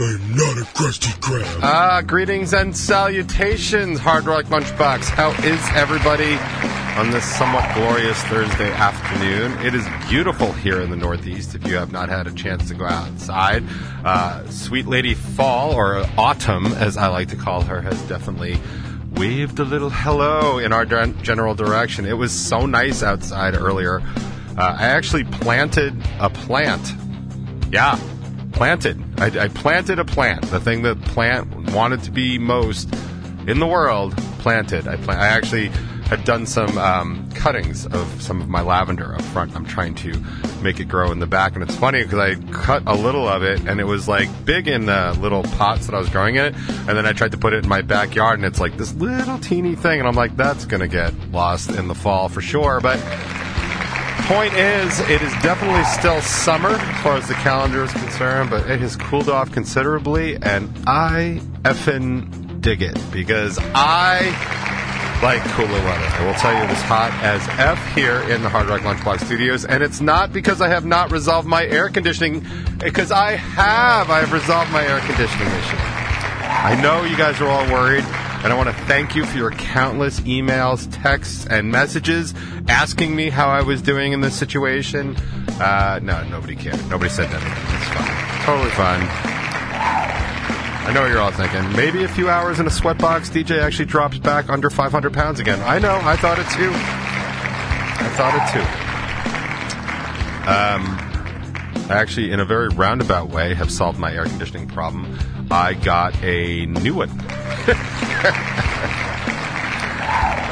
I'm not a crusty crab. Ah, greetings and salutations, Hard Rock Lunchbox. How is everybody on this somewhat glorious Thursday afternoon? It is beautiful here in the Northeast if you have not had a chance to go outside. Uh, Sweet Lady Fall, or Autumn as I like to call her, has definitely waved a little hello in our gen- direction. It was so nice outside earlier. Uh, I actually planted a plant. Yeah, planted. I, I planted a plant. The thing that plant wanted to be most in the world, planted. I plant. I actually had done some um, cuttings of some of my lavender up front. I'm trying to make it grow in the back, and it's funny because I cut a little of it, and it was like big in the little pots that I was growing it, and then I tried to put it in my backyard, and it's like this little teeny thing, and I'm like, that's gonna get lost in the fall for sure, but point is, it is definitely still summer as far as the calendar is concerned, but it has cooled off considerably, and I effing dig it because I like cooler weather. I will tell you it is hot as F here in the Hard Rock Lunchbox Studios, and it's not because I have not resolved my air conditioning, because I have. I have resolved my air conditioning issue. I know you guys are all worried, and I want to thank you for your countless emails, texts, and messages asking me how I was doing in this situation. Uh, no, nobody cared. Nobody said anything. It's fine. Totally fine. I know what you're all thinking. Maybe a few hours in a sweatbox, DJ actually drops back under 500 pounds again. I know. I thought it too. I thought it too. Um, I actually, in a very roundabout way, have solved my air conditioning problem. I got a new one.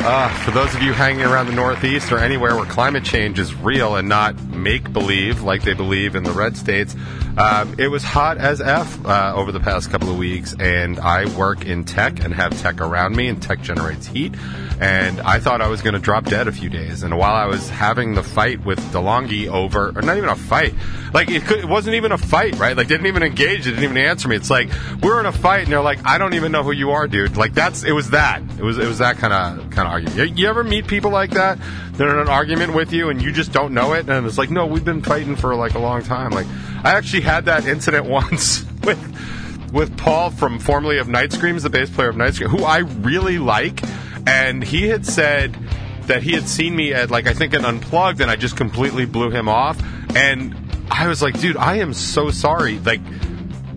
Uh, for those of you hanging around the Northeast or anywhere where climate change is real and not make believe like they believe in the red states, um, it was hot as F uh, over the past couple of weeks. And I work in tech and have tech around me, and tech generates heat. And I thought I was going to drop dead a few days. And while I was having the fight with DeLonghi over, or not even a fight, like it, could, it wasn't even a fight, right? Like didn't even engage, didn't even answer me. It's like we're in a fight, and they're like, I don't even know who you are, dude. Like that's it was that. It was it was that kind of kind of argument. You, ever meet people like that? They're in an argument with you, and you just don't know it, and it's like, no, we've been fighting for like a long time. Like I actually had that incident once with with Paul from formerly of Night Screams, the bass player of Night Screams, who I really like, and he had said that he had seen me at like I think an unplugged, and I just completely blew him off, and I was like, dude, I am so sorry, like.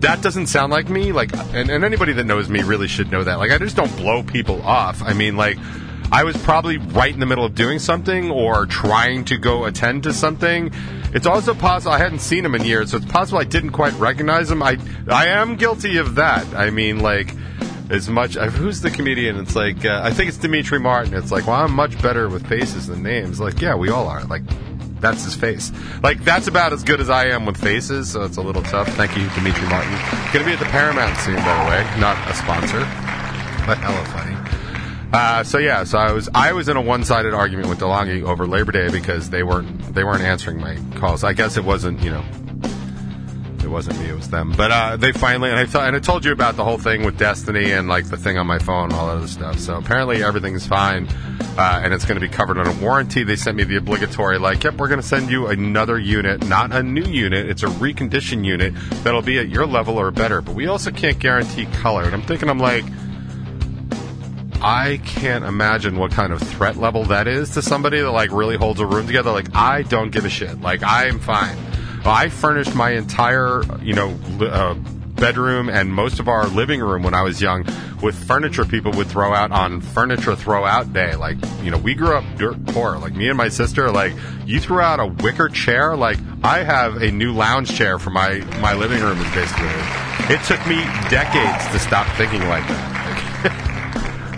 That doesn't sound like me. Like, and, and anybody that knows me really should know that. Like, I just don't blow people off. I mean, like, I was probably right in the middle of doing something or trying to go attend to something. It's also possible I hadn't seen him in years, so it's possible I didn't quite recognize him. I I am guilty of that. I mean, like as much. uh, Who's the comedian? It's like uh, I think it's Demetri Martin. It's like, well, I'm much better with faces than names. Like, yeah, we all are. Like. That's his face. Like that's about as good as I am with faces, so it's a little tough. Thank you, Demetri Martin. Going to be at the Paramount soon, by the way. Not a sponsor, but hella funny. Uh, so yeah, so I was I was in a one-sided argument with DeLonghi over Labor Day because they weren't they weren't answering my calls. I guess it wasn't you know it wasn't me, it was them. But uh, they finally and I th- and I told you about the whole thing with Destiny and like the thing on my phone, and all that other stuff. So apparently everything's fine, uh, and it's going to be covered under warranty. They sent me the obligatory like, yep, we're going to send you another unit, not a new unit. It's a reconditioned unit that'll be at your level or better. But we also can't guarantee color. And I'm thinking, I'm like. I can't imagine what kind of threat level that is to somebody that like really holds a room together. Like I don't give a shit. Like I'm fine. I furnished my entire, you know, uh, bedroom and most of our living room when I was young with furniture people would throw out on furniture throw out day. Like, you know, we grew up dirt poor. Like me and my sister, like you threw out a wicker chair. Like I have a new lounge chair for my, my living room is basically it. It took me decades to stop thinking like that.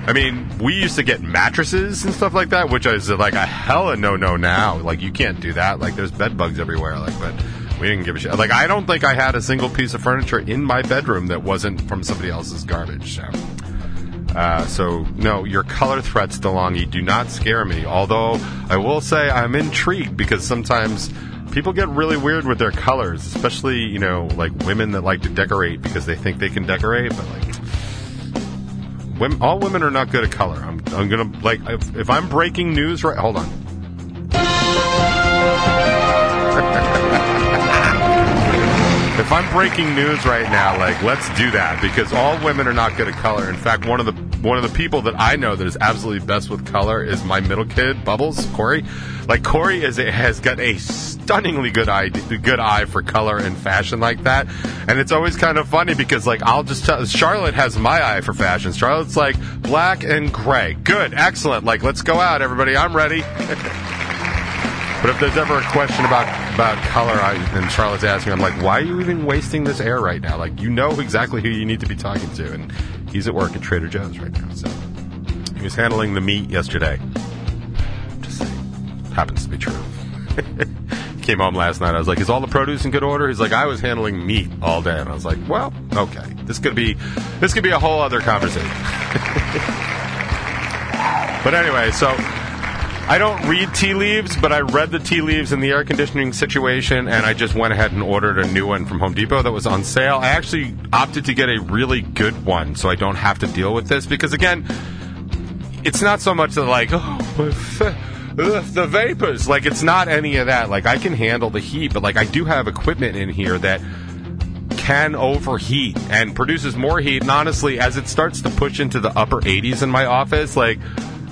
I mean, we used to get mattresses and stuff like that, which is like a hella no no now. Like you can't do that. Like there's bed bugs everywhere. Like, but We didn't give a shit. Like I don't think I had a single piece of furniture in my bedroom that wasn't from somebody else's garbage. So. Uh, so no, your color threats, DeLonghi, do not scare me. Although I will say I'm intrigued because sometimes people get really weird with their colors, especially you know like women that like to decorate because they think they can decorate, but like women, all women are not good at color. I'm, I'm gonna like if, if I'm breaking news right. Hold on. If I'm breaking news right now, like let's do that because all women are not good at color. In fact, one of the one of the people that I know that is absolutely best with color is my middle kid, Bubbles, Corey. Like Corey is has got a stunningly good eye good eye for color and fashion like that, and it's always kind of funny because like I'll just tell Charlotte has my eye for fashion. Charlotte's like black and gray, good, excellent. Like let's go out, everybody. I'm ready. But if there's ever a question about about color, I, and Charlotte's asking, I'm like, why are you even wasting this air right now? Like, you know exactly who you need to be talking to, and he's at work at Trader Joe's right now. So he was handling the meat yesterday. Just saying, happens to be true. Came home last night. I was like, "Is all the produce in good order?" He's like, "I was handling meat all day," and I was like, "Well, okay. This could be this could be a whole other conversation." but anyway, so I don't read tea leaves, but I read the tea leaves in the air conditioning situation, and I just went ahead and ordered a new one from Home Depot that was on sale. I actually opted to get a really good one so I don't have to deal with this because, again, it's not so much that, like, oh, the vapors. Like, it's not any of that. Like, I can handle the heat, but, like, I do have equipment in here that can overheat and produces more heat. And honestly, as it starts to push into the upper 80s in my office, like,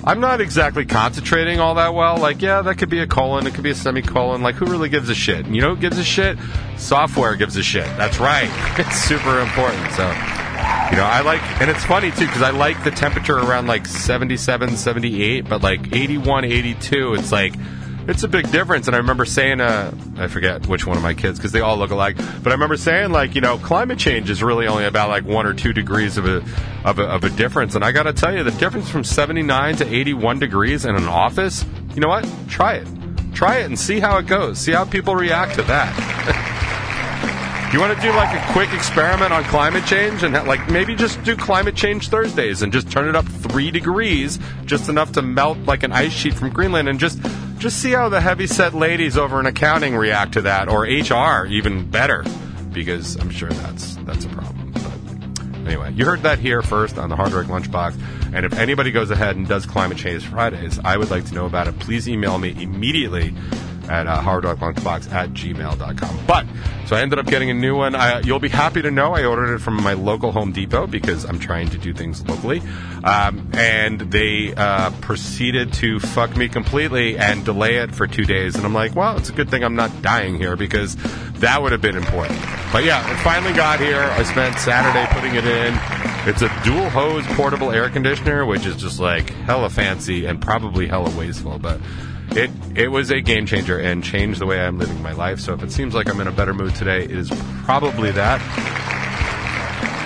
I'm not exactly concentrating all that well. Like, yeah, that could be a colon, it could be a semicolon. Like, who really gives a shit? You know who gives a shit? Software gives a shit. That's right. It's super important. So, you know, I like, and it's funny too, because I like the temperature around like 77, 78, but like 81, 82, it's like, it's a big difference. And I remember saying, uh, I forget which one of my kids because they all look alike, but I remember saying like, you know, climate change is really only about like one or two degrees of a of a, of a difference. And I got to tell you, the difference from 79 to 81 degrees in an office, you know what? Try it, try it, and see how it goes. See how people react to that. You want to do like a quick experiment on climate change and like maybe just do climate change Thursdays and just turn it up three degrees, just enough to melt like an ice sheet from Greenland, and just just see how the heavyset ladies over in accounting react to that, or HR even better, because I'm sure that's that's a problem. But anyway, you heard that here first on the Hard Rock Lunchbox. And if anybody goes ahead and does climate change Fridays, I would like to know about it. Please email me immediately at uh, hardrocklunchbox at gmail.com. But, so I ended up getting a new one. I, you'll be happy to know I ordered it from my local Home Depot because I'm trying to do things locally. Um, and they uh, proceeded to fuck me completely and delay it for two days. And I'm like, well, it's a good thing I'm not dying here because that would have been important. But yeah, it finally got here. I spent Saturday putting it in. It's a dual hose portable air conditioner, which is just like hella fancy and probably hella wasteful. But it it was a game changer and changed the way I'm living my life. So if it seems like I'm in a better mood today, it is probably that.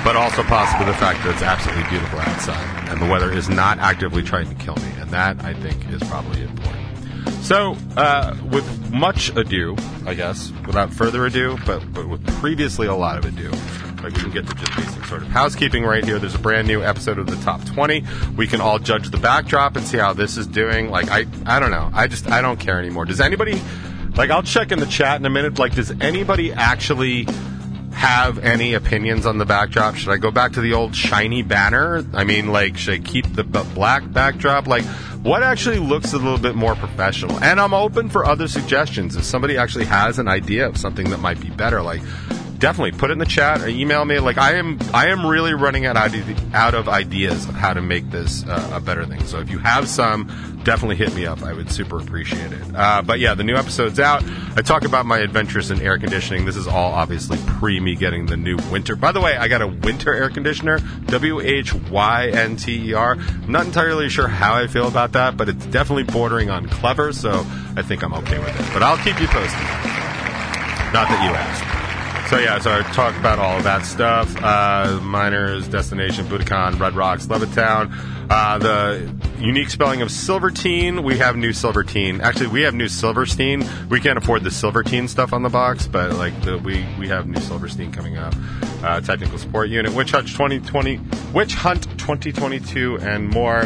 But also possibly the fact that it's absolutely beautiful outside and the weather is not actively trying to kill me, and that I think is probably important. So, uh, with much ado, I guess, without further ado, but, but with previously a lot of ado, we can get to just basic sort of housekeeping right here. There's a brand new episode of the top 20. We can all judge the backdrop and see how this is doing. Like, I, I don't know. I just, I don't care anymore. Does anybody, like, I'll check in the chat in a minute. Like, does anybody actually have any opinions on the backdrop? Should I go back to the old shiny banner? I mean, like, should I keep the b- black backdrop? Like, what actually looks a little bit more professional? And I'm open for other suggestions. If somebody actually has an idea of something that might be better, like, definitely put it in the chat or email me. Like, I am, I am really running out, out of ideas of how to make this uh, a better thing. So if you have some, definitely hit me up. I would super appreciate it. Uh, but yeah, the new episode's out. I talk about my adventures in air conditioning. This is all obviously pre me getting the new Whynter. By the way, I got a Whynter air conditioner, W H Y N T E R. Not entirely sure how I feel about that, but it's definitely bordering on clever, so I think I'm okay with it. But I'll keep you posted. Not that you asked. So yeah, so I talk about all of that stuff. Uh, miners, destination, Budokan, Red Rocks, Levittown. Uh, the unique spelling of Silverteen. We have new Silverteen. Actually, we have new Silverstein. We can't afford the Silverteen stuff on the box, but like the, we we have new Silverstein coming up. Uh, technical support unit, Witch Hunt 2020, Witch Hunt 2022, and more.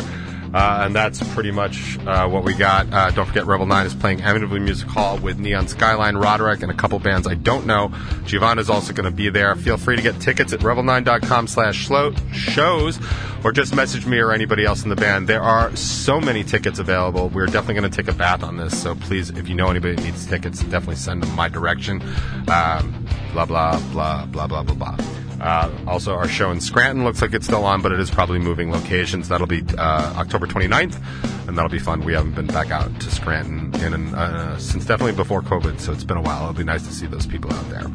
Uh, and that's pretty much uh, what we got. Uh, don't forget, Revel 9 is playing Amityville Music Hall with Neon Skyline, Roderick, and a couple bands I don't know. Giovanna's also going to be there. Feel free to get tickets at revel9.com slash shows or just message me or anybody else in the band. There are so many tickets available. We're definitely going to take a bath on this. So please, if you know anybody that needs tickets, definitely send them my direction. Um, blah, blah, blah, blah, blah, blah, blah. Uh, also, our show in Scranton looks like it's still on, but it is probably moving locations. That'll be uh, October 29th, and that'll be fun. We haven't been back out to Scranton in uh, since definitely before COVID, so it's been a while. It'll be nice to see those people out there.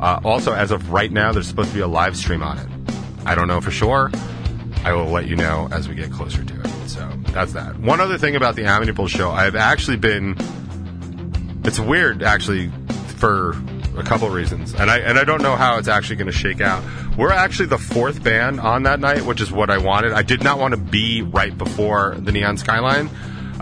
Uh, also, as of right now, there's supposed to be a live stream on it. I don't know for sure. I will let you know as we get closer to it. So that's that. One other thing about the Amityville show, I've actually been. It's weird, actually, for a couple reasons, and I and I don't know how it's actually going to shake out. We're actually the fourth band on that night, which is what I wanted. I did not want to be right before the Neon Skyline.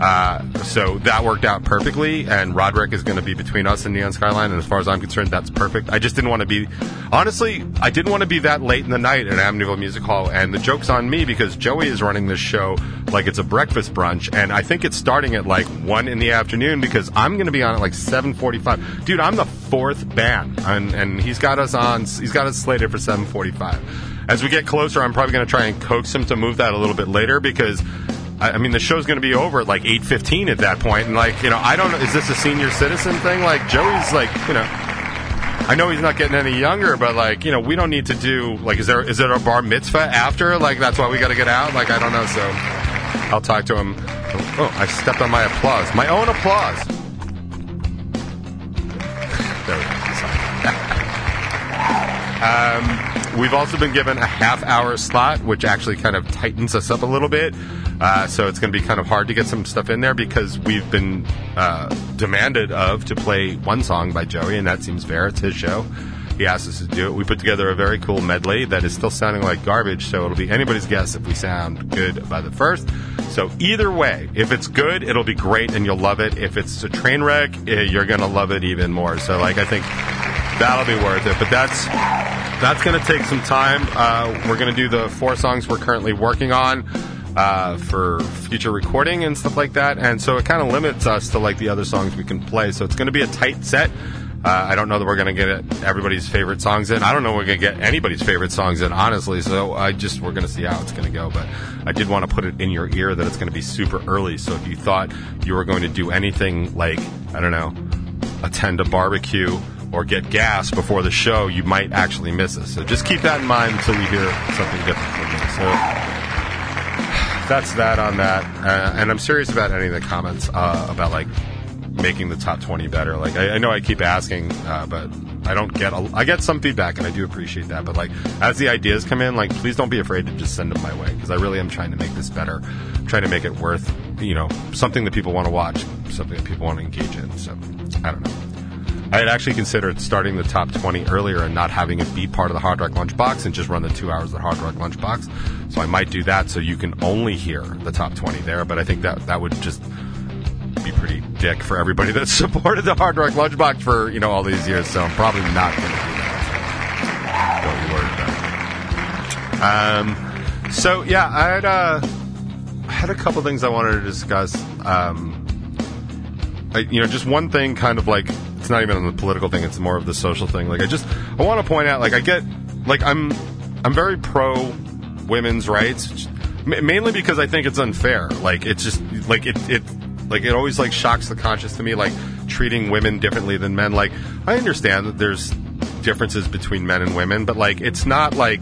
Uh, so that worked out perfectly, and Roderick is going to be between us and Neon Skyline. And as far as I'm concerned, that's perfect. I just didn't want to be, honestly, I didn't want to be that late in the night at Amityville Music Hall. And the joke's on me because Joey is running this show like it's a breakfast brunch, and I think it's starting at like one in the afternoon because I'm going to be on at like 7:45. Dude, I'm the fourth band, and and he's got us on. He's got us slated for 7:45. As we get closer, I'm probably going to try and coax him to move that a little bit later because I, I mean, the show's going to be over at like eight fifteen at that point, and like you know, I don't know, is this a senior citizen thing? Like Joey's like you know. I know he's not getting any younger, but like you know, we don't need to do like is there is there a bar mitzvah after? Like that's why we got to get out. Like I don't know. So I'll talk to him. Oh, I stepped on my applause, my own applause. there we go. um, we've also been given a half hour slot, which actually kind of tightens us up a little bit. Uh, so it's going to be kind of hard to get some stuff in there because we've been uh, demanded of to play one song by Joey, and that seems fair. It's his show. He asked us to do it. We put together a very cool medley that is still sounding like garbage, so it'll be anybody's guess if we sound good by the first. So either way, if it's good, it'll be great and you'll love it. If it's a train wreck, eh, you're going to love it even more. So like I think that'll be worth it. But that's that's going to take some time. Uh, we're going to do the four songs we're currently working on uh, for future recording and stuff like that. And so it kind of limits us to like the other songs we can play. So it's going to be a tight set. Uh, I don't know that we're going to get everybody's favorite songs in. I don't know we're going to get anybody's favorite songs in, honestly. So I just we're going to see how it's going to go. But I did want to put it in your ear that it's going to be super early. So if you thought you were going to do anything like I don't know, attend a barbecue or get gas before the show, you might actually miss us. So just keep that in mind until you hear something different from me. So that's that on that. Uh, and I'm serious about any of the comments uh, about like making the top 20 better. Like I, I know I keep asking, uh, but I don't get. A, I get some feedback, and I do appreciate that. But like as the ideas come in, like please don't be afraid to just send them my way because I really am trying to make this better. I'm trying to make it worth you know something that people want to watch, something that people want to engage in. So I don't know. I had actually considered starting the top 20 earlier and not having it be part of the Hard Rock Lunchbox and just run the two hours of the Hard Rock Lunchbox. So I might do that so you can only hear the top 20 there, but I think that that would just be pretty dick for everybody that supported the Hard Rock Lunchbox for, you know, all these years. So I'm probably not going to do that. Don't worry about it. Um, so yeah, I had, uh, I had a couple things I wanted to discuss. Um, I, you know, just one thing kind of like not even on the political thing; it's more of the social thing. Like, I just I want to point out, like, I get like I'm I'm very pro women's rights, mainly because I think it's unfair. Like, it's just like it it like it always like shocks the conscience to me, like treating women differently than men. Like, I understand that there's differences between men and women, but like it's not like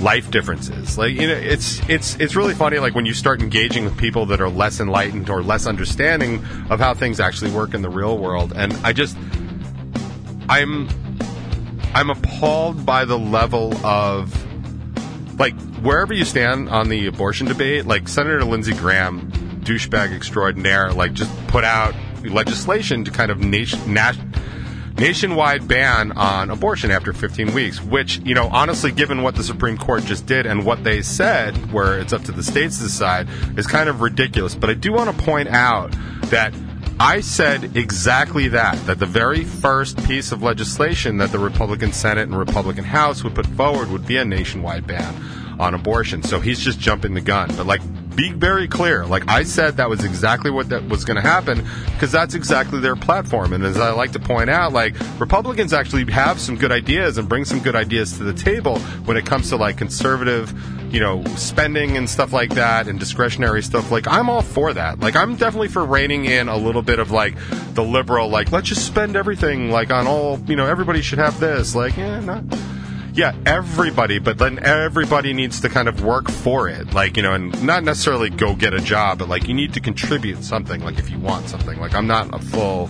life differences. Like you know, it's it's it's really funny. Like when you start engaging with people that are less enlightened or less understanding of how things actually work in the real world, and I just I'm I'm appalled by the level of like wherever you stand on the abortion debate. Like Senator Lindsey Graham, douchebag extraordinaire, like just put out legislation to kind of nation. Nat- nationwide ban on abortion after 15 weeks, which, you know, honestly, given what the Supreme Court just did and what they said, where it's up to the states to decide, is kind of ridiculous. But I do want to point out that I said exactly that, that the very first piece of legislation that the Republican Senate and Republican House would put forward would be a nationwide ban on abortion. So he's just jumping the gun. But like, be very clear. Like I said, that was exactly what that was going to happen because that's exactly their platform. And as I like to point out, like Republicans actually have some good ideas and bring some good ideas to the table when it comes to like conservative, you know, spending and stuff like that and discretionary stuff. Like I'm all for that. Like I'm definitely for reining in a little bit of like the liberal, like let's just spend everything like on all, you know, everybody should have this. Like, yeah, not yeah, everybody, but then everybody needs to kind of work for it. Like, you know, and not necessarily go get a job, but like you need to contribute something, like if you want something. Like, I'm not a full,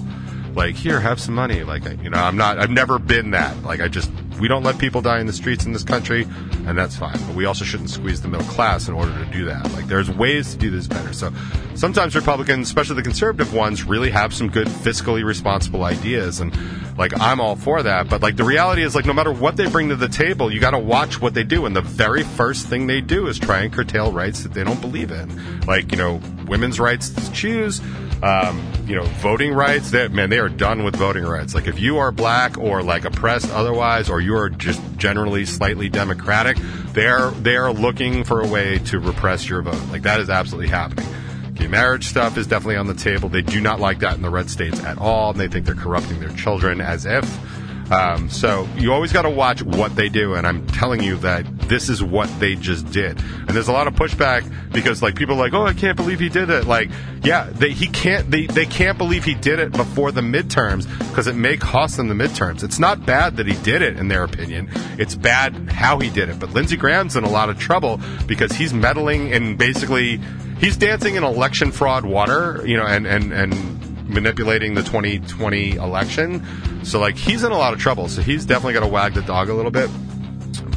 like, here, have some money. Like, you know, I'm not, I've never been that. Like, I just, we don't let people die in the streets in this country, and that's fine. But we also shouldn't squeeze the middle class in order to do that. Like, there's ways to do this better. So sometimes Republicans, especially the conservative ones, really have some good fiscally responsible ideas. And, like, I'm all for that. But, like, the reality is, like, no matter what they bring to the table, you got to watch what they do. And the very first thing they do is try and curtail rights that they don't believe in. Like, you know, women's rights to choose. Um, you know, voting rights. That man, they are done with voting rights. Like, if you are black or like oppressed otherwise, or you are just generally slightly democratic, they're they are looking for a way to repress your vote. Like that is absolutely happening. Gay marriage stuff is definitely on the table. They do not like that in the red states at all, and they think they're corrupting their children as if. Um, so you always got to watch what they do, and I'm telling you that this is what they just did. And there's a lot of pushback because like people are like, oh, I can't believe he did it. Like, yeah, they, he can't. They they can't believe he did it before the midterms because it may cost them the midterms. It's not bad that he did it in their opinion. It's bad how he did it. But Lindsey Graham's in a lot of trouble because he's meddling and basically he's dancing in election fraud water. You know, and and and manipulating the 2020 election. So like he's in a lot of trouble. So he's definitely got to wag the dog a little bit.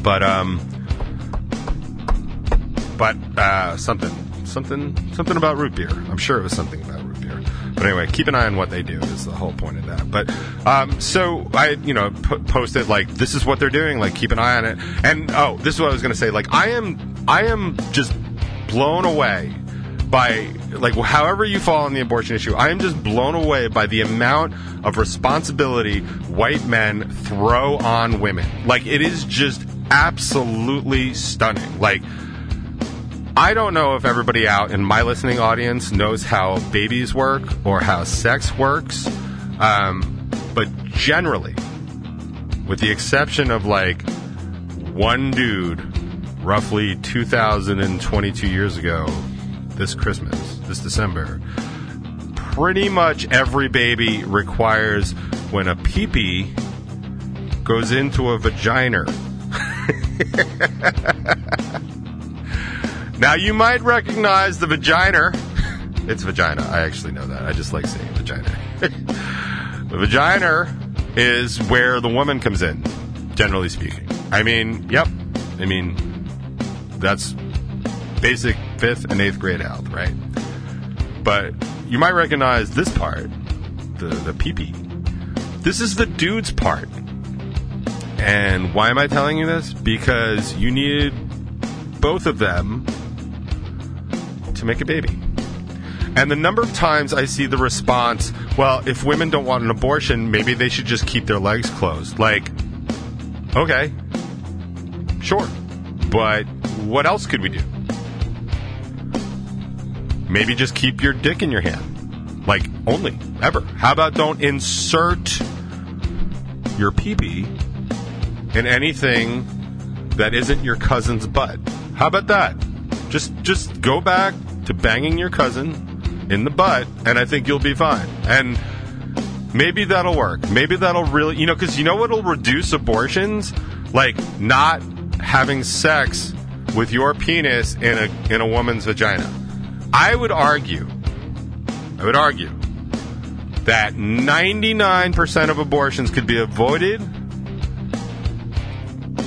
But um, but uh, something something something about root beer. I'm sure it was something about root beer. But anyway, keep an eye on what they do is the whole point of that. But um, so I, you know, p- posted like this is what they're doing. Like keep an eye on it. And oh, this is what I was going to say. Like I am, I am just blown away by like however you fall on the abortion issue. I am just blown away by the amount of responsibility white men throw on women. Like it is just absolutely stunning. Like I don't know if everybody out in my listening audience knows how babies work or how sex works, um, but generally, with the exception of like one dude, roughly 2,022 years ago, this Christmas, this December, pretty much every baby requires when a peepee goes into a vagina. Now you might recognize the vagina. It's vagina. I actually know that. I just like saying vagina. the vagina is where the woman comes in, generally speaking. I mean, yep. I mean, that's basic fifth and eighth grade health, right? But you might recognize this part, the the pee This is the dude's part. And why am I telling you this? Because you need both of them to make a baby. And the number of times I see the response, well, if women don't want an abortion, maybe they should just keep their legs closed. Like, okay, sure. But what else could we do? Maybe just keep your dick in your hand. Like, only, ever. How about don't insert your peepee in anything that isn't your cousin's butt? How about that? Just just go back to banging your cousin in the butt, and I think you'll be fine. And maybe that'll work. Maybe that'll really, you know, because you know what'll reduce abortions? Like not having sex with your penis in a in a woman's vagina. I would argue, I would argue that 99% of abortions could be avoided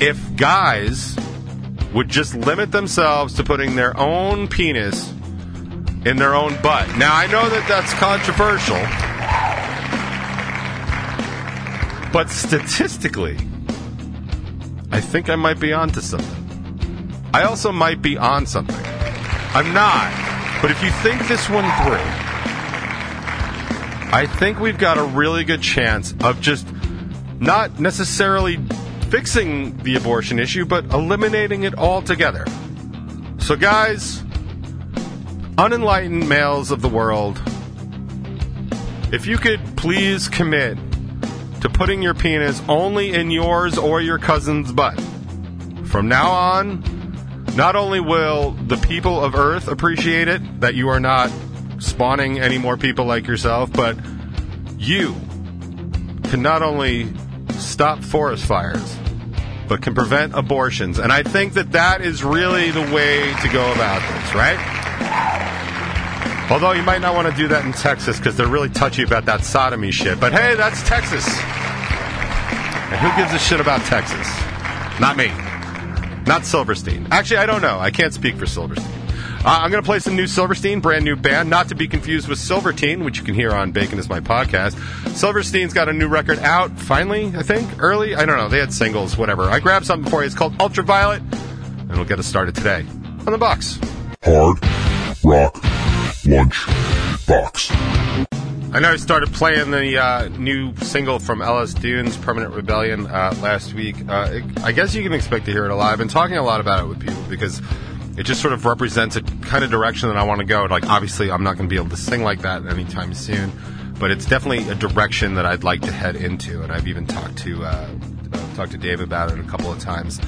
if guys would just limit themselves to putting their own penis in their own butt. Now, I know that that's controversial. But statistically, I think I might be onto something. I also might be on something. I'm not. But if you think this one through, I think we've got a really good chance of just not necessarily fixing the abortion issue, but eliminating it altogether. So, guys, unenlightened males of the world, if you could please commit to putting your penis only in yours or your cousin's butt. From now on, not only will the people of Earth appreciate it, that you are not spawning any more people like yourself, but you can not only stop forest fires, but can prevent abortions. And I think that that is really the way to go about this, right? Although you might not want to do that in Texas because they're really touchy about that sodomy shit. But hey, that's Texas. And who gives a shit about Texas? Not me. Not Silverstein. Actually, I don't know. I can't speak for Silverstein. Uh, I'm going to play some new Silverstein, brand new band, not to be confused with Silverteen, which you can hear on Bacon is My Podcast. Silverstein's got a new record out, finally, I think, early. I don't know. They had singles, whatever. I grabbed something for you. It's called Ultraviolet, and we'll get us started today on the box. Hard Rock Lunch Box. I know I started playing the uh, new single from Ellis Dunes, Permanent Rebellion, uh, last week. Uh, it, I guess you can expect to hear it a lot. I've been talking a lot about it with people because it just sort of represents a kind of direction that I want to go. Like, obviously, I'm not going to be able to sing like that anytime soon, but it's definitely a direction that I'd like to head into. And I've even talked to uh, talked to Dave about it a couple of times.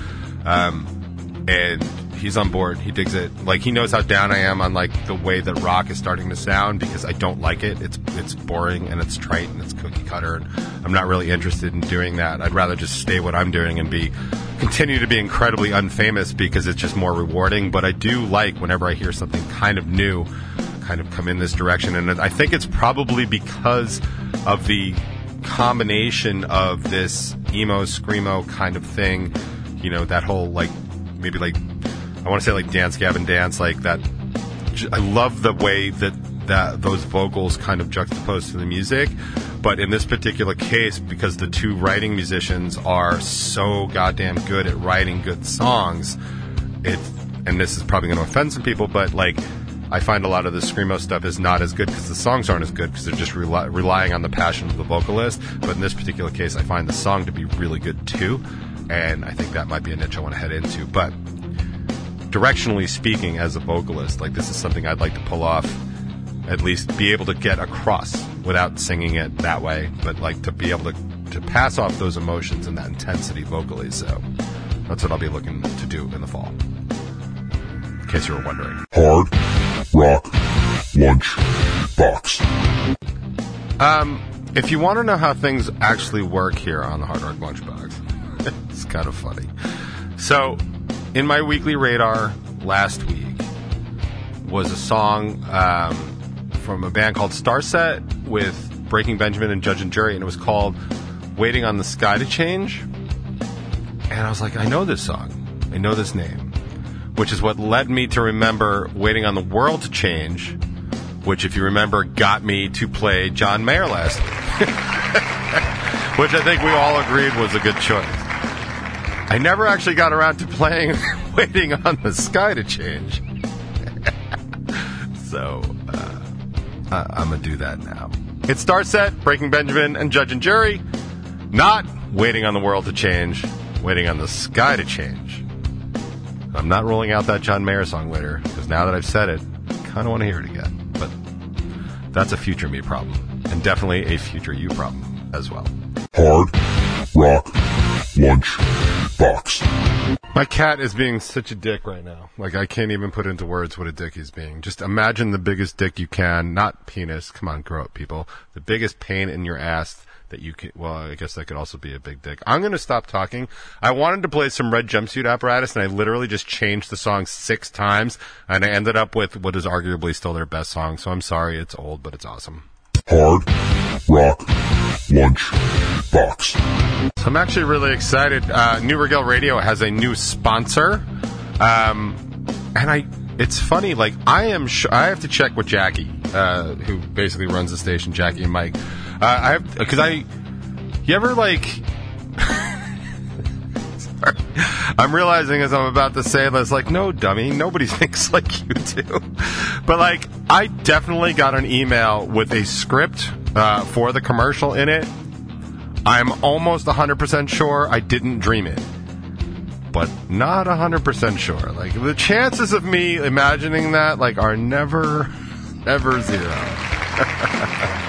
Um, and he's on board. He digs it. Like he knows how down I am on like the way that rock is starting to sound because I don't like it. It's it's boring and it's trite and it's cookie cutter. And I'm not really interested in doing that. I'd rather just stay what I'm doing and be continue to be incredibly unfamous because it's just more rewarding. But I do like whenever I hear something kind of new, kind of come in this direction. And I think it's probably because of the combination of this emo screamo kind of thing. You know that whole like maybe like I want to say like dance Gavin dance like that. I love the way that that those vocals kind of juxtaposed to the music, but in this particular case, because the two writing musicians are so goddamn good at writing good songs, it and this is probably going to offend some people, but like. I find a lot of the screamo stuff is not as good because the songs aren't as good because they're just rely, relying on the passion of the vocalist. But in this particular case, I find the song to be really good too, and I think that might be a niche I want to head into. But directionally speaking, as a vocalist, like this is something I'd like to pull off, at least be able to get across without singing it that way, but like to be able to, to pass off those emotions and that intensity vocally. So that's what I'll be looking to do in the fall. In case you were wondering. Hard Rock Lunch Box. Um, if you want to know how things actually work here on the Hard Rock Lunchbox, it's kind of funny. So, in my weekly radar last week was a song um, from a band called Starset with Breaking Benjamin and Judge and Jury, and it was called "Waiting on the Sky to Change." And I was like, I know this song, I know this name, which is what led me to remember "Waiting on the World to Change." which, if you remember, got me to play John Mayer last, which I think we all agreed was a good choice. I never actually got around to playing Waiting on the Sky to Change. so, uh, I- I'm going to do that now. It starts at Breaking Benjamin and Judge and Jury, not Waiting on the World to Change, Waiting on the Sky to Change. I'm not rolling out that John Mayer song later, because now that I've said it, I kind of want to hear it again. But that's a future me problem, and definitely a future you problem as well. Hard Rock Lunch Box. My cat is being such a dick right now. Like I can't even put into words what a dick he's being. Just imagine the biggest dick you can, not penis. Come on, grow up, people. The biggest pain in your ass that you can. Well, I guess that could also be a big dick. I'm gonna stop talking. I wanted to play some red jumpsuit apparatus, and I literally just changed the song six times, and I ended up with what is arguably still their best song. So I'm sorry, it's old, but it's awesome. Hard Rock Lunch Box. I'm actually really excited. Uh, New Regal Radio has a new sponsor, um, and I. It's funny. Like I am. Sh- I have to check with Jackie, uh, who basically runs the station. Jackie and Mike. Uh, I have because I. You ever like? Sorry. I'm realizing as I'm about to say this, like, no, dummy, nobody thinks like you do. But like, I definitely got an email with a script uh, for the commercial in it. I'm almost 100% sure I didn't dream it, but not 100% sure. Like, the chances of me imagining that like are never, ever zero.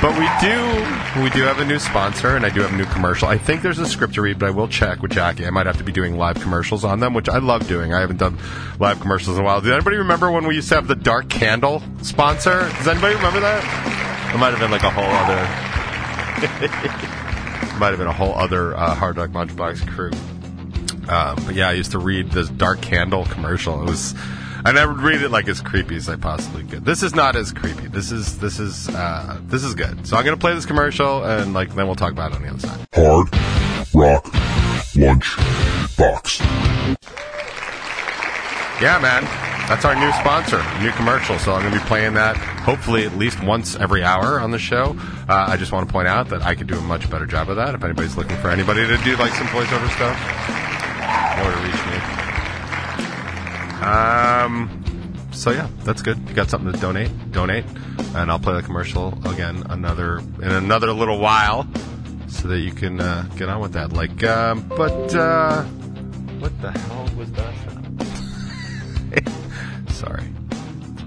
But we do, we do have a new sponsor, and I do have a new commercial. I think there's a script to read, but I will check with Jackie. I might have to be doing live commercials on them, which I love doing. I haven't done live commercials in a while. Does anybody remember when we used to have the Dark Candle sponsor? Does anybody remember that? It might have been like a whole other, might have been a whole other uh, Hard Rock Lunchbox crew. Um, but yeah, I used to read this Dark Candle commercial. It was. And I never read it like as creepy as I possibly could. This is not as creepy. This is this is uh, this is good. So I'm gonna play this commercial and like then we'll talk about it on the other side. Hard Rock Lunch Box. Yeah, man, that's our new sponsor, new commercial. So I'm gonna be playing that hopefully at least once every hour on the show. Uh, I just want to point out that I could do a much better job of that. If anybody's looking for anybody to do like some voiceover stuff, where to reach me. Um, so yeah, that's good. You got something to donate? Donate, and I'll play the commercial again another in another little while, so that you can uh, get on with that. Like, um, but uh, what the hell was that? Sorry,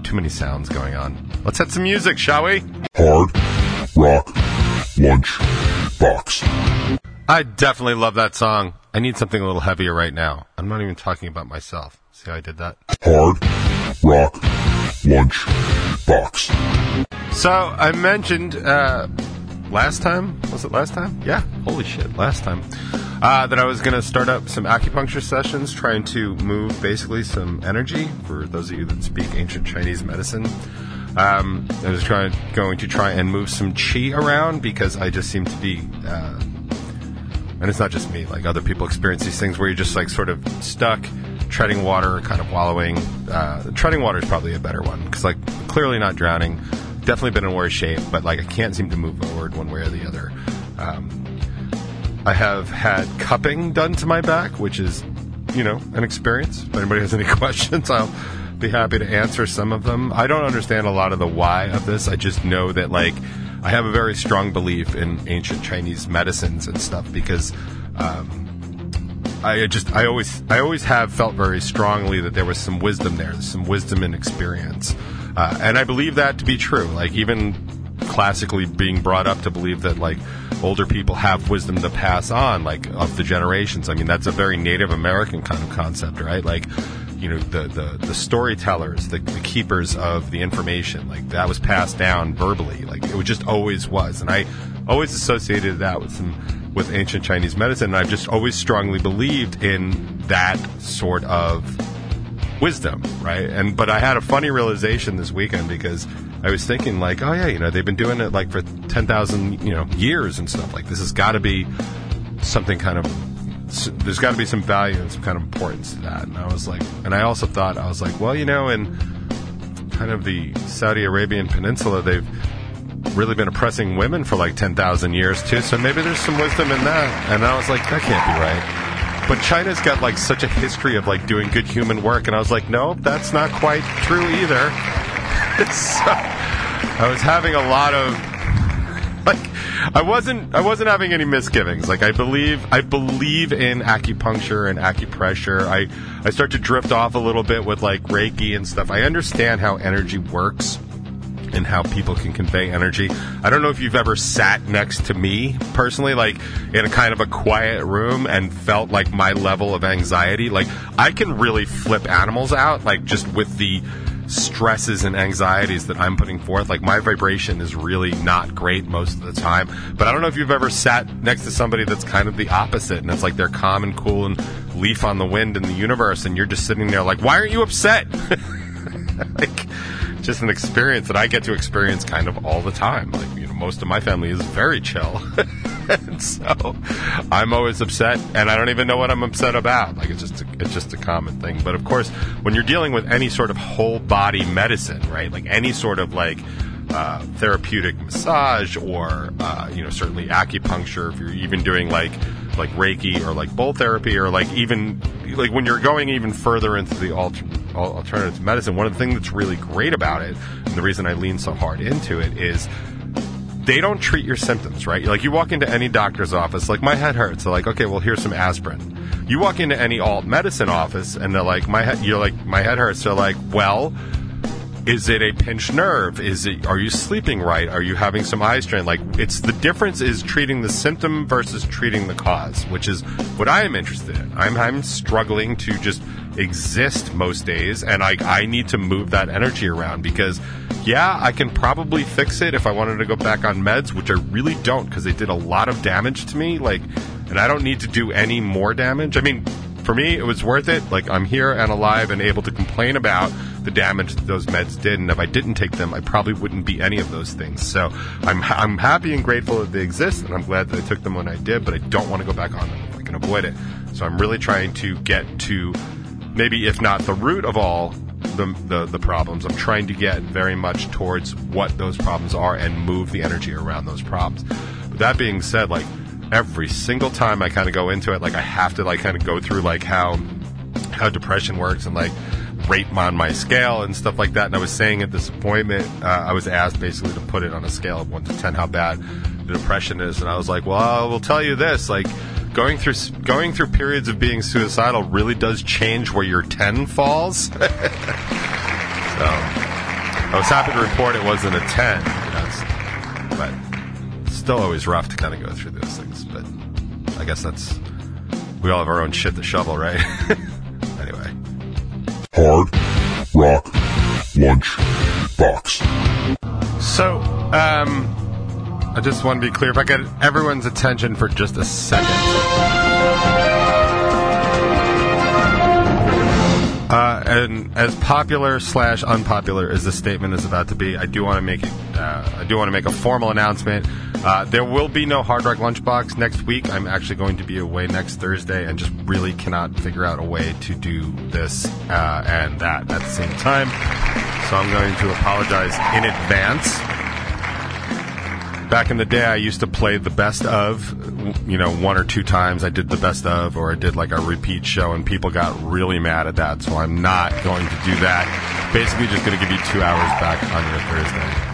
too many sounds going on. Let's hit some music, shall we? Hard Rock Lunch Box. I definitely love that song. I need something a little heavier right now. I'm not even talking about myself. See how I did that? Hard Rock Lunch Box. So I mentioned uh, last time. Was it last time? Yeah. Holy shit! Last time uh, that I was going to start up some acupuncture sessions, trying to move basically some energy. For those of you that speak ancient Chinese medicine, um, I was trying going to try and move some chi around because I just seem to be. Uh, and it's not just me, like other people experience these things where you're just like sort of stuck treading water, kind of wallowing. Uh, treading water is probably a better one because, like, clearly not drowning. Definitely been in worse shape, but like I can't seem to move forward one way or the other. Um, I have had cupping done to my back, which is, you know, an experience. If anybody has any questions, I'll be happy to answer some of them. I don't understand a lot of the why of this. I just know that like I have a very strong belief in ancient Chinese medicines and stuff because. Um, I just I always I always have felt very strongly that there was some wisdom there, some wisdom and experience, uh, and I believe that to be true. Like even classically being brought up to believe that like older people have wisdom to pass on, like of the generations. I mean that's a very Native American kind of concept, right? Like you know the the, the storytellers, the, the keepers of the information, like that was passed down verbally, like it just always was, and I always associated that with some with ancient Chinese medicine. And I've just always strongly believed in that sort of wisdom, right? And but I had a funny realization this weekend because I was thinking like, oh yeah, you know, they've been doing it like for ten thousand you know years and stuff. Like this has got to be something kind of there's got to be some value and some kind of importance to that. And I was like, and I also thought I was like, well, you know, in kind of the Saudi Arabian Peninsula, they've really been oppressing women for like 10,000 years too, so maybe there's some wisdom in that. And I was like, that can't be right. But China's got like such a history of like doing good human work, and I was like, no, that's not quite true either. so I was having a lot of like I wasn't I wasn't having any misgivings. Like I believe I believe in acupuncture and acupressure. I I start to drift off a little bit with like Reiki and stuff. I understand how energy works and how people can convey energy. I don't know if you've ever sat next to me personally, like in a kind of a quiet room and felt like my level of anxiety. Like I can really flip animals out, like just with the stresses and anxieties that I'm putting forth. Like my vibration is really not great most of the time. But I don't know if you've ever sat next to somebody that's kind of the opposite and it's like they're calm and cool and leaf on the wind in the universe and you're just sitting there like, why aren't you upset? like just an experience that I get to experience kind of all the time. Like, you know, most of my family is very chill. and so I'm always upset and I don't even know what I'm upset about. Like it's just a, it's just a common thing. But of course, when you're dealing with any sort of whole body medicine, right? Like any sort of like uh, therapeutic massage or uh, you know certainly acupuncture if you're even doing like like Reiki or like bowl therapy or like even like when you're going even further into the alter, alternative medicine. One of the things that's really great about it, and the reason I lean so hard into it is they don't treat your symptoms, right? Like you walk into any doctor's office, like my head hurts. They're like, okay, well here's some aspirin. You walk into any alt medicine office, and they're like, my head, you're like, my head hurts. They're like, well, is it a pinched nerve? Is it? Are you sleeping right? Are you having some eye strain? Like it's the difference is treating the symptom versus treating the cause, which is what I am interested in. I'm I'm struggling to just exist most days, and I I need to move that energy around because yeah, I can probably fix it if I wanted to go back on meds, which I really don't because they did a lot of damage to me. Like, and I don't need to do any more damage. I mean, for me, it was worth it. Like, I'm here and alive and able to complain about the damage that those meds did. And if I didn't take them, I probably wouldn't be any of those things. So I'm, I'm happy and grateful that they exist. And I'm glad that I took them when I did, but I don't want to go back on them if I can avoid it. So I'm really trying to get to maybe, if not the root of all the, the, the problems, I'm trying to get very much towards what those problems are and move the energy around those problems. But that being said, like, every single time I kind of go into it, like I have to like kind of go through like how how depression works and like rate on my scale and stuff like that. And I was saying at this appointment, uh, I was asked basically to put it on a scale of one to ten how bad the depression is, and I was like, well, I will tell you this, like. Going through going through periods of being suicidal really does change where your ten falls. so I was happy to report it wasn't a ten, you know, but still always rough to kind of go through those things. But I guess that's we all have our own shit to shovel, right? Hard Rock Lunch Box. so um, I just want to be clear. If I get everyone's attention for just a second. Uh, and as popular slash unpopular as this statement is about to be, I do want to make it. Uh, I do want to make a formal announcement. Uh, there will be no Hard Rock Lunchbox next week. I'm actually going to be away next Thursday, and just really cannot figure out a way to do this uh, and that at the same time. So I'm going to apologize in advance. Back in the day, I used to play the best of, you know, one or two times. I did the best of, or I did like a repeat show, and people got really mad at that. So I'm not going to do that. Basically, just going to give you two hours back on your Thursday.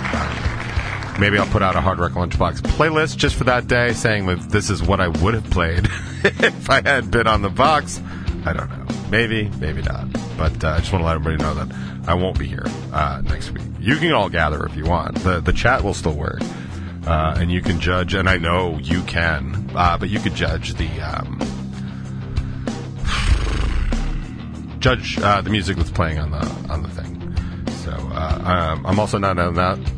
Maybe I'll put out a Hard Rock Lunchbox playlist just for that day, saying that this is what I would have played if I had been on the box. I don't know. Maybe, maybe not. But uh, I just want to let everybody know that I won't be here uh, next week. You can all gather if you want. The the chat will still work. Uh, and you can judge, and I know you can, uh, but you could judge the um, judge uh, the music that's playing on the on the thing. So uh, um, I'm also not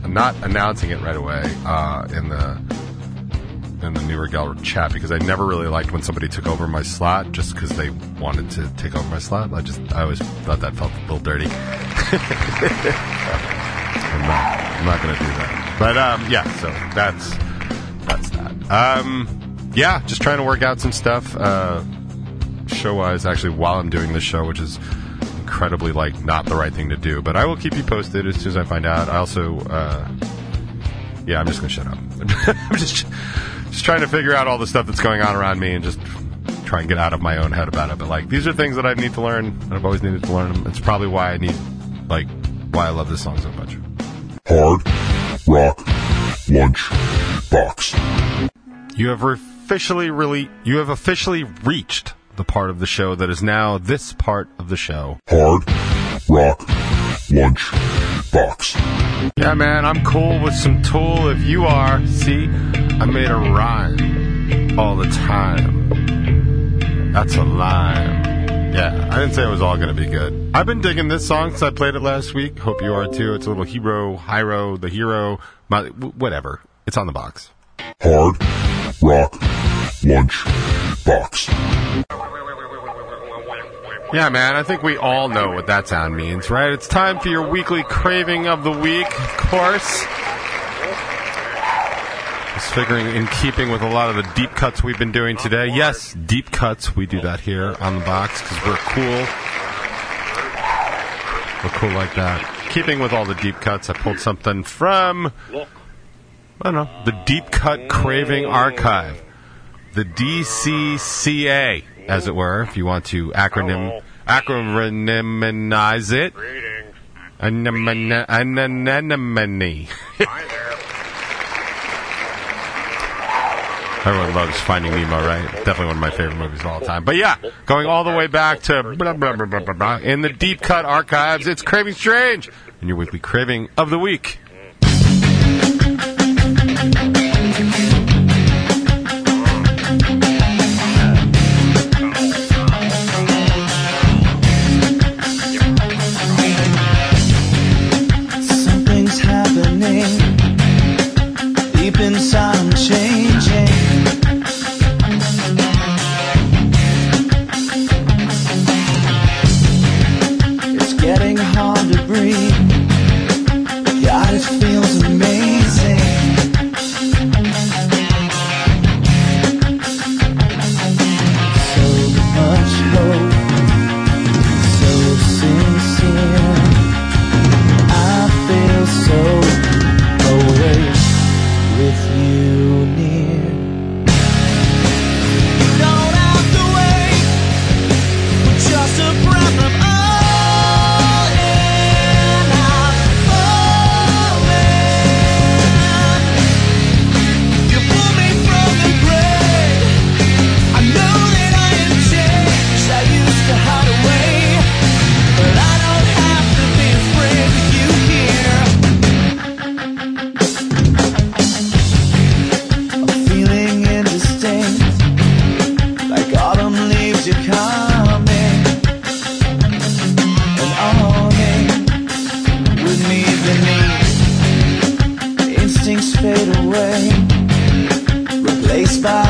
not announcing it right away uh, in the in the New Regal chat because I never really liked when somebody took over my slot just because they wanted to take over my slot. I just I always thought that felt a little dirty. I'm not, not going to do that. But um, yeah, so that's that's that. Um, yeah, just trying to work out some stuff uh, show wise. Actually, while I'm doing this show, which is incredibly like not the right thing to do. But I will keep you posted as soon as I find out. I also, uh, yeah, I'm just gonna shut up. I'm just just trying to figure out all the stuff that's going on around me and just try and get out of my own head about it. But like, these are things that I need to learn, and I've always needed to learn them. It's probably why I need, like, why I love this song so much. Hard Rock Lunch Box. You have officially really, you have officially reached the part of the show that is now this part of the show. Hard Rock Lunch Box. Yeah, man, I'm cool with some Tool if you are. See, I made a rhyme all the time. That's a lime. Yeah, I didn't say it was all going to be good. I've been digging this song since I played it last week. Hope you are too. It's a little hero, Hyro, the hero, my, whatever. It's on the box. Hard Rock Lunch Box. Yeah, man, I think we all know what that sound means, right? It's time for your weekly craving of the week, of course. Just figuring in keeping with a lot of the deep cuts we've been doing today. Yes, deep cuts, we do that here on the box because we're cool. We're cool like that. Keeping with all the deep cuts, I pulled something from, I don't know, the Deep Cut Craving Archive the DCCA, as it were, if you want to acronym acronymize it. Anemone. Everyone loves Finding Nemo, right? Definitely one of my favorite movies of all time. But yeah, going all the way back to blah, blah, blah, blah, blah, blah in the deep cut archives, it's Craving Strange, and your weekly craving of the week. replaced by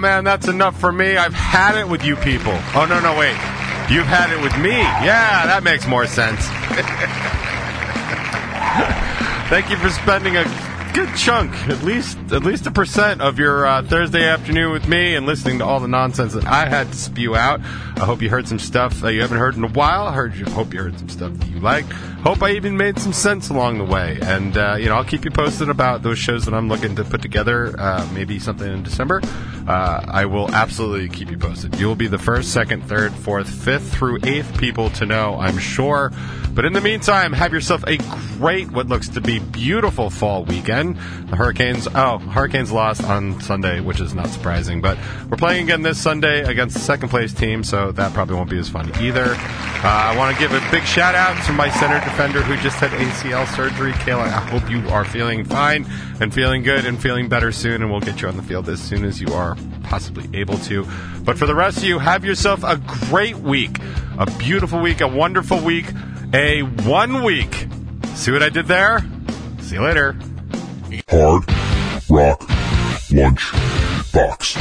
man, that's enough for me. I've had it with you people. Oh, no, no, wait. You've had it with me. Yeah, that makes more sense. Thank you for spending a good chunk, at least at least a percent of your uh, Thursday afternoon with me and listening to all the nonsense that I had to spew out. I hope you heard some stuff that you haven't heard in a while. I heard you. Hope you heard some stuff that you like. Hope I even made some sense along the way. And uh, you know, I'll keep you posted about those shows that I'm looking to put together. Uh, maybe something in December. Uh, I will absolutely keep you posted. You will be the first, second, third, fourth, fifth through eighth people to know. I'm sure. But in the meantime, have yourself a great, what looks to be beautiful fall weekend. The Hurricanes, oh, Hurricanes lost on Sunday, which is not surprising. But we're playing again this Sunday against the second place team, so that probably won't be as fun either. Uh, I want to give a big shout out to my center defender who just had ACL surgery. Kayla, I hope you are feeling fine and feeling good and feeling better soon, and we'll get you on the field as soon as you are possibly able to. But for the rest of you, have yourself a great week, a beautiful week, a wonderful week, a one week. See what I did there? See you later. Hard Rock Lunch Box.